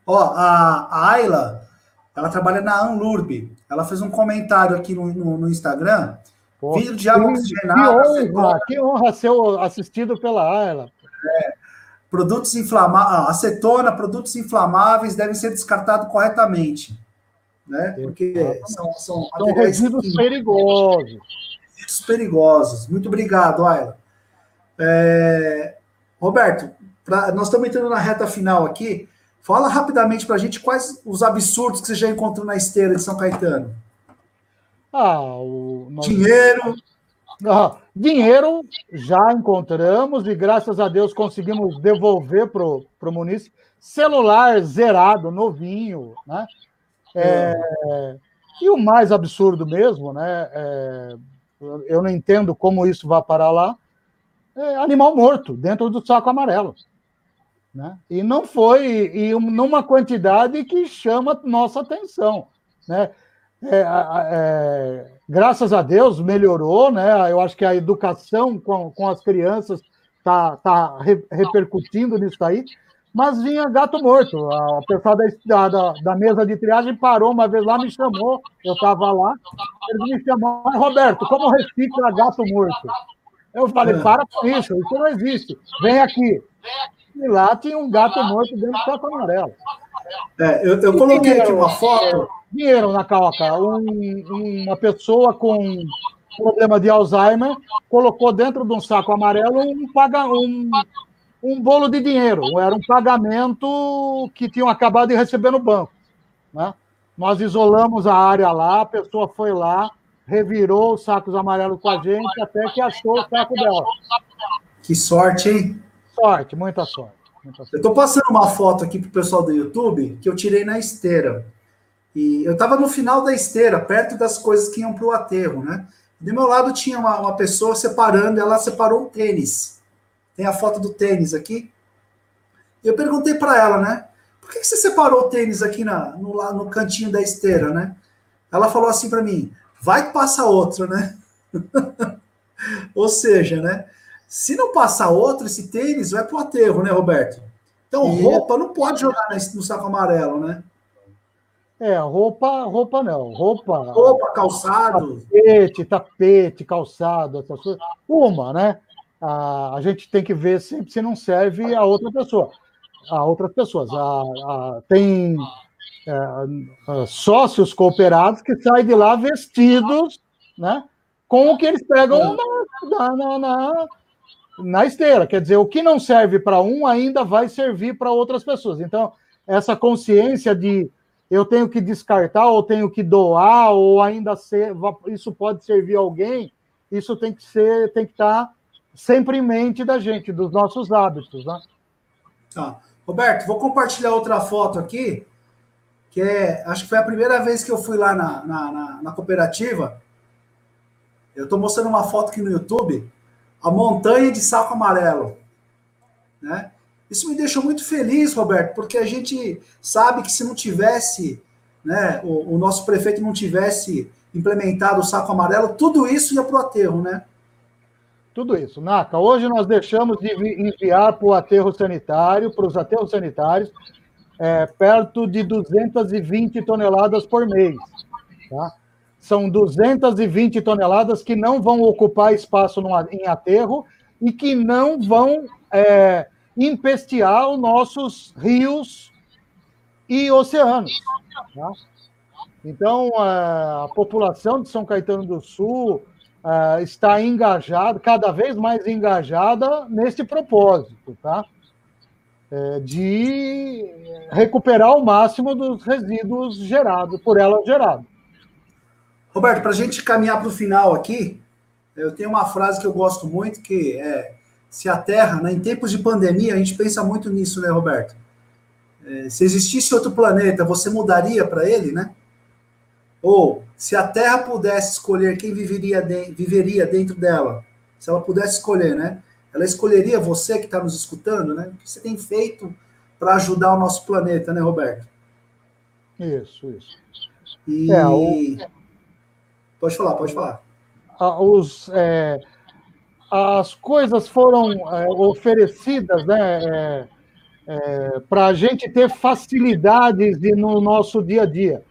Ó, a, a Ayla, ela trabalha na Anlurb. Ela fez um comentário aqui no, no, no Instagram Pô, Vidro de água oxigenada. Que honra, que honra ser assistido pela Ayla. É, produtos inflamáveis, ah, acetona, produtos inflamáveis devem ser descartados corretamente. Né? Porque são, são, são resíduos perigosos. Resíduos perigosos. Muito obrigado, Ayla. É, Roberto, pra, nós estamos entrando na reta final aqui. Fala rapidamente para a gente quais os absurdos que você já encontrou na esteira de São Caetano. Ah, o, nós... Dinheiro. Ah, dinheiro já encontramos e graças a Deus conseguimos devolver para o município. Celular zerado, novinho, né? É, é. E o mais absurdo mesmo, né? É, eu não entendo como isso vai parar lá. É animal morto dentro do saco amarelo. Né? E não foi e numa quantidade que chama nossa atenção. Né? É, é, graças a Deus melhorou, né? Eu acho que a educação com, com as crianças está tá re, repercutindo nisso aí, mas vinha gato morto. O pessoal da, da, da, mesa de triagem parou uma vez lá, me chamou, eu estava lá, eles me chamaram, Roberto, como recicla gato morto? Eu falei, é. para com isso, isso não existe. Vem aqui. E lá tinha um gato morto dentro do saco amarelo. É, eu, eu coloquei aqui uma foto dinheiro na calca. Um, uma pessoa com problema de Alzheimer colocou dentro de um saco amarelo um, paga, um, um bolo de dinheiro. Era um pagamento que tinham acabado de receber no banco. Né? Nós isolamos a área lá, a pessoa foi lá, revirou os sacos amarelos com a gente até que achou o saco dela. Que sorte, hein? Sorte, muita sorte. Muita sorte. Eu estou passando uma foto aqui para o pessoal do YouTube que eu tirei na esteira. E eu estava no final da esteira, perto das coisas que iam para o aterro, né? Do meu lado tinha uma, uma pessoa separando, ela separou o tênis. Tem a foto do tênis aqui. Eu perguntei para ela, né? Por que, você separou o tênis aqui na, no, lá no cantinho da esteira, né? Ela falou assim para mim: vai que passa outro, né? Ou seja, né? Se não passar outro, esse tênis vai para o aterro, né, Roberto? Então, roupa não pode jogar no saco amarelo, né? É, roupa, roupa não. Roupa. Roupa, calçado. Tapete, tapete, calçado, essas coisas. Uma, né? A, a gente tem que ver sempre se não serve a outra pessoa. A outras pessoas. A, a tem é, sócios cooperados que saem de lá vestidos, né? Com o que eles pegam na, na, na, na esteira. Quer dizer, o que não serve para um ainda vai servir para outras pessoas. Então, essa consciência de eu tenho que descartar, ou tenho que doar, ou ainda ser, isso pode servir a alguém, isso tem que ser, tem que estar sempre em mente da gente, dos nossos hábitos, né? Tá. Roberto, vou compartilhar outra foto aqui, que é, acho que foi a primeira vez que eu fui lá na, na, na, na cooperativa. Eu estou mostrando uma foto aqui no YouTube, a montanha de saco amarelo, né? Isso me deixou muito feliz, Roberto, porque a gente sabe que se não tivesse, né, o, o nosso prefeito não tivesse implementado o saco amarelo, tudo isso ia para o aterro, né? Tudo isso. Naka, hoje nós deixamos de enviar para o aterro sanitário, para os aterros sanitários, é, perto de 220 toneladas por mês. Tá? são 220 toneladas que não vão ocupar espaço no, em aterro e que não vão é, empestear os nossos rios e oceanos. Tá? Então, a população de São Caetano do Sul está engajada, cada vez mais engajada nesse propósito, tá? É, de recuperar o máximo dos resíduos gerados, por ela gerados. Roberto, para a gente caminhar para o final aqui, eu tenho uma frase que eu gosto muito, que é se a Terra, né, em tempos de pandemia, a gente pensa muito nisso, né, Roberto? É, se existisse outro planeta, você mudaria para ele, né? Ou se a Terra pudesse escolher quem viveria, de, viveria dentro dela, se ela pudesse escolher, né? Ela escolheria você que está nos escutando, né? O que você tem feito para ajudar o nosso planeta, né, Roberto? Isso, isso. E... É, o... Pode falar, pode falar. Os, é, as coisas foram é, oferecidas, né? É, é para a gente ter facilidades no nosso dia a dia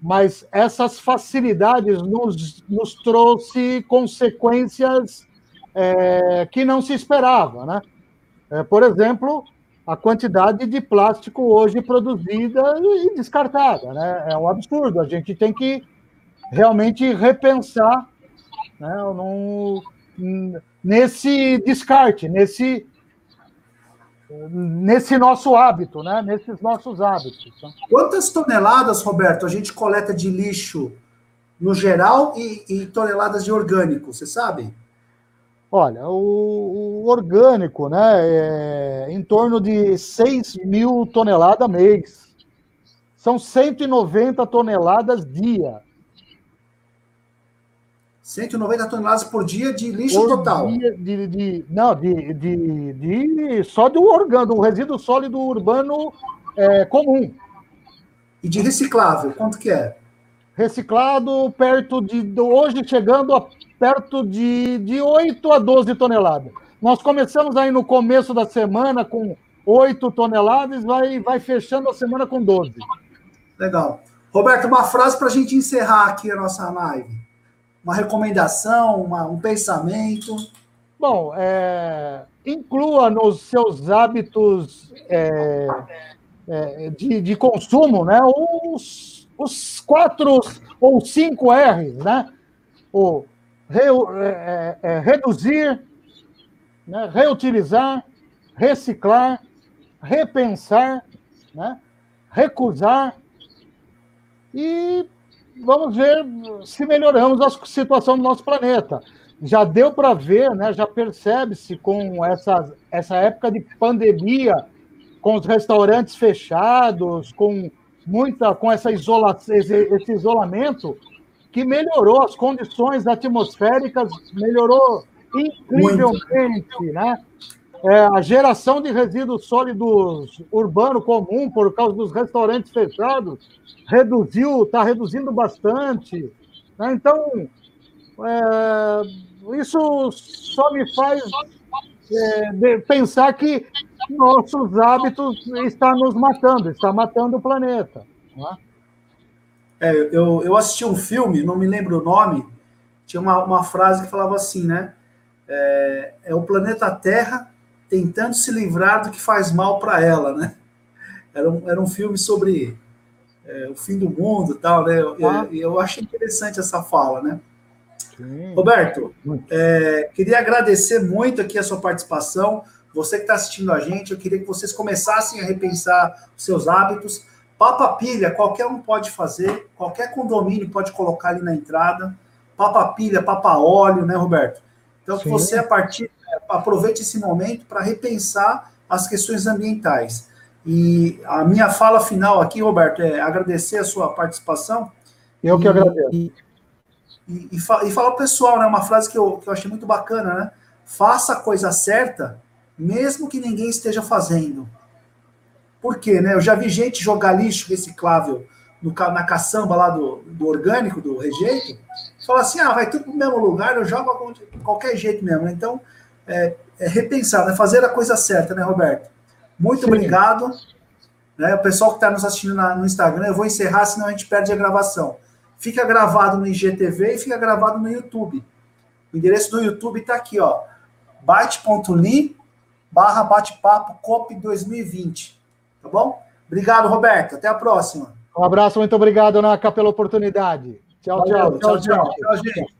mas essas facilidades nos, nos trouxe consequências é, que não se esperava, né? É, por exemplo, a quantidade de plástico hoje produzida e descartada, né? É um absurdo. A gente tem que realmente repensar né, nesse descarte, nesse nesse nosso hábito, né? nesses nossos hábitos. Quantas toneladas, Roberto, a gente coleta de lixo no geral e, e toneladas de orgânico, você sabe? Olha, o, o orgânico, né, é em torno de 6 mil toneladas mês. São 190 toneladas dia. 190 toneladas por dia de lixo por total. De, de, não, de, de, de, só do organo, do resíduo sólido urbano é, comum. E de reciclável, quanto que é? Reciclado perto de. Hoje chegando a perto de, de 8 a 12 toneladas. Nós começamos aí no começo da semana com 8 toneladas, vai, vai fechando a semana com 12. Legal. Roberto, uma frase para a gente encerrar aqui a nossa live uma recomendação, uma, um pensamento? Bom, é, inclua nos seus hábitos é, é, de, de, consumo né, os, os quatro ou cinco R's, né? O re, é, é, é, reduzir, né, reutilizar, reciclar, repensar, né, recusar e vamos ver se melhoramos a situação do nosso planeta. Já deu para ver, né, já percebe-se com essa, essa época de pandemia, com os restaurantes fechados, com muita com essa isolação, esse, esse isolamento, que melhorou as condições atmosféricas, melhorou incrivelmente, Muito. né? É, a geração de resíduos sólidos urbano comum por causa dos restaurantes fechados reduziu, está reduzindo bastante. Né? Então, é, isso só me faz é, pensar que nossos hábitos estão nos matando, está matando o planeta. Né? É, eu, eu assisti um filme, não me lembro o nome, tinha uma, uma frase que falava assim, né? É, é o planeta Terra tentando se livrar do que faz mal para ela, né? Era um, era um filme sobre é, o fim do mundo e tal, né? Eu, ah. eu, eu achei interessante essa fala, né? Sim. Roberto, é, queria agradecer muito aqui a sua participação. Você que está assistindo a gente, eu queria que vocês começassem a repensar os seus hábitos. Papa pilha, qualquer um pode fazer, qualquer condomínio pode colocar ali na entrada. Papa pilha, papa óleo, né, Roberto? Então, Sim. que você, a partir aproveite esse momento para repensar as questões ambientais. E a minha fala final aqui, Roberto, é agradecer a sua participação. Eu que e, agradeço. E, e, e, falar para o pessoal, né, uma frase que eu, que eu achei muito bacana, né? Faça a coisa certa, mesmo que ninguém esteja fazendo. Por quê? Né? Eu já vi gente jogar lixo reciclável no, na caçamba lá do, do orgânico, do rejeito, fala assim, ah, vai tudo para o mesmo lugar, eu jogo de qualquer jeito mesmo. Então, é, é repensar, né? fazer a coisa certa, né, Roberto? Muito Sim. obrigado. Né, o pessoal que está nos assistindo na, no Instagram, eu vou encerrar, senão a gente perde a gravação. fica gravado no IGTV e fica gravado no YouTube. O endereço do YouTube está aqui, ó. bate.ly barra bate-papo COP 2020. Tá bom? Obrigado, Roberto. Até a próxima. Um abraço, muito obrigado, Naka, pela oportunidade. Tchau, Valeu, tchau, tchau, tchau, tchau, tchau, gente.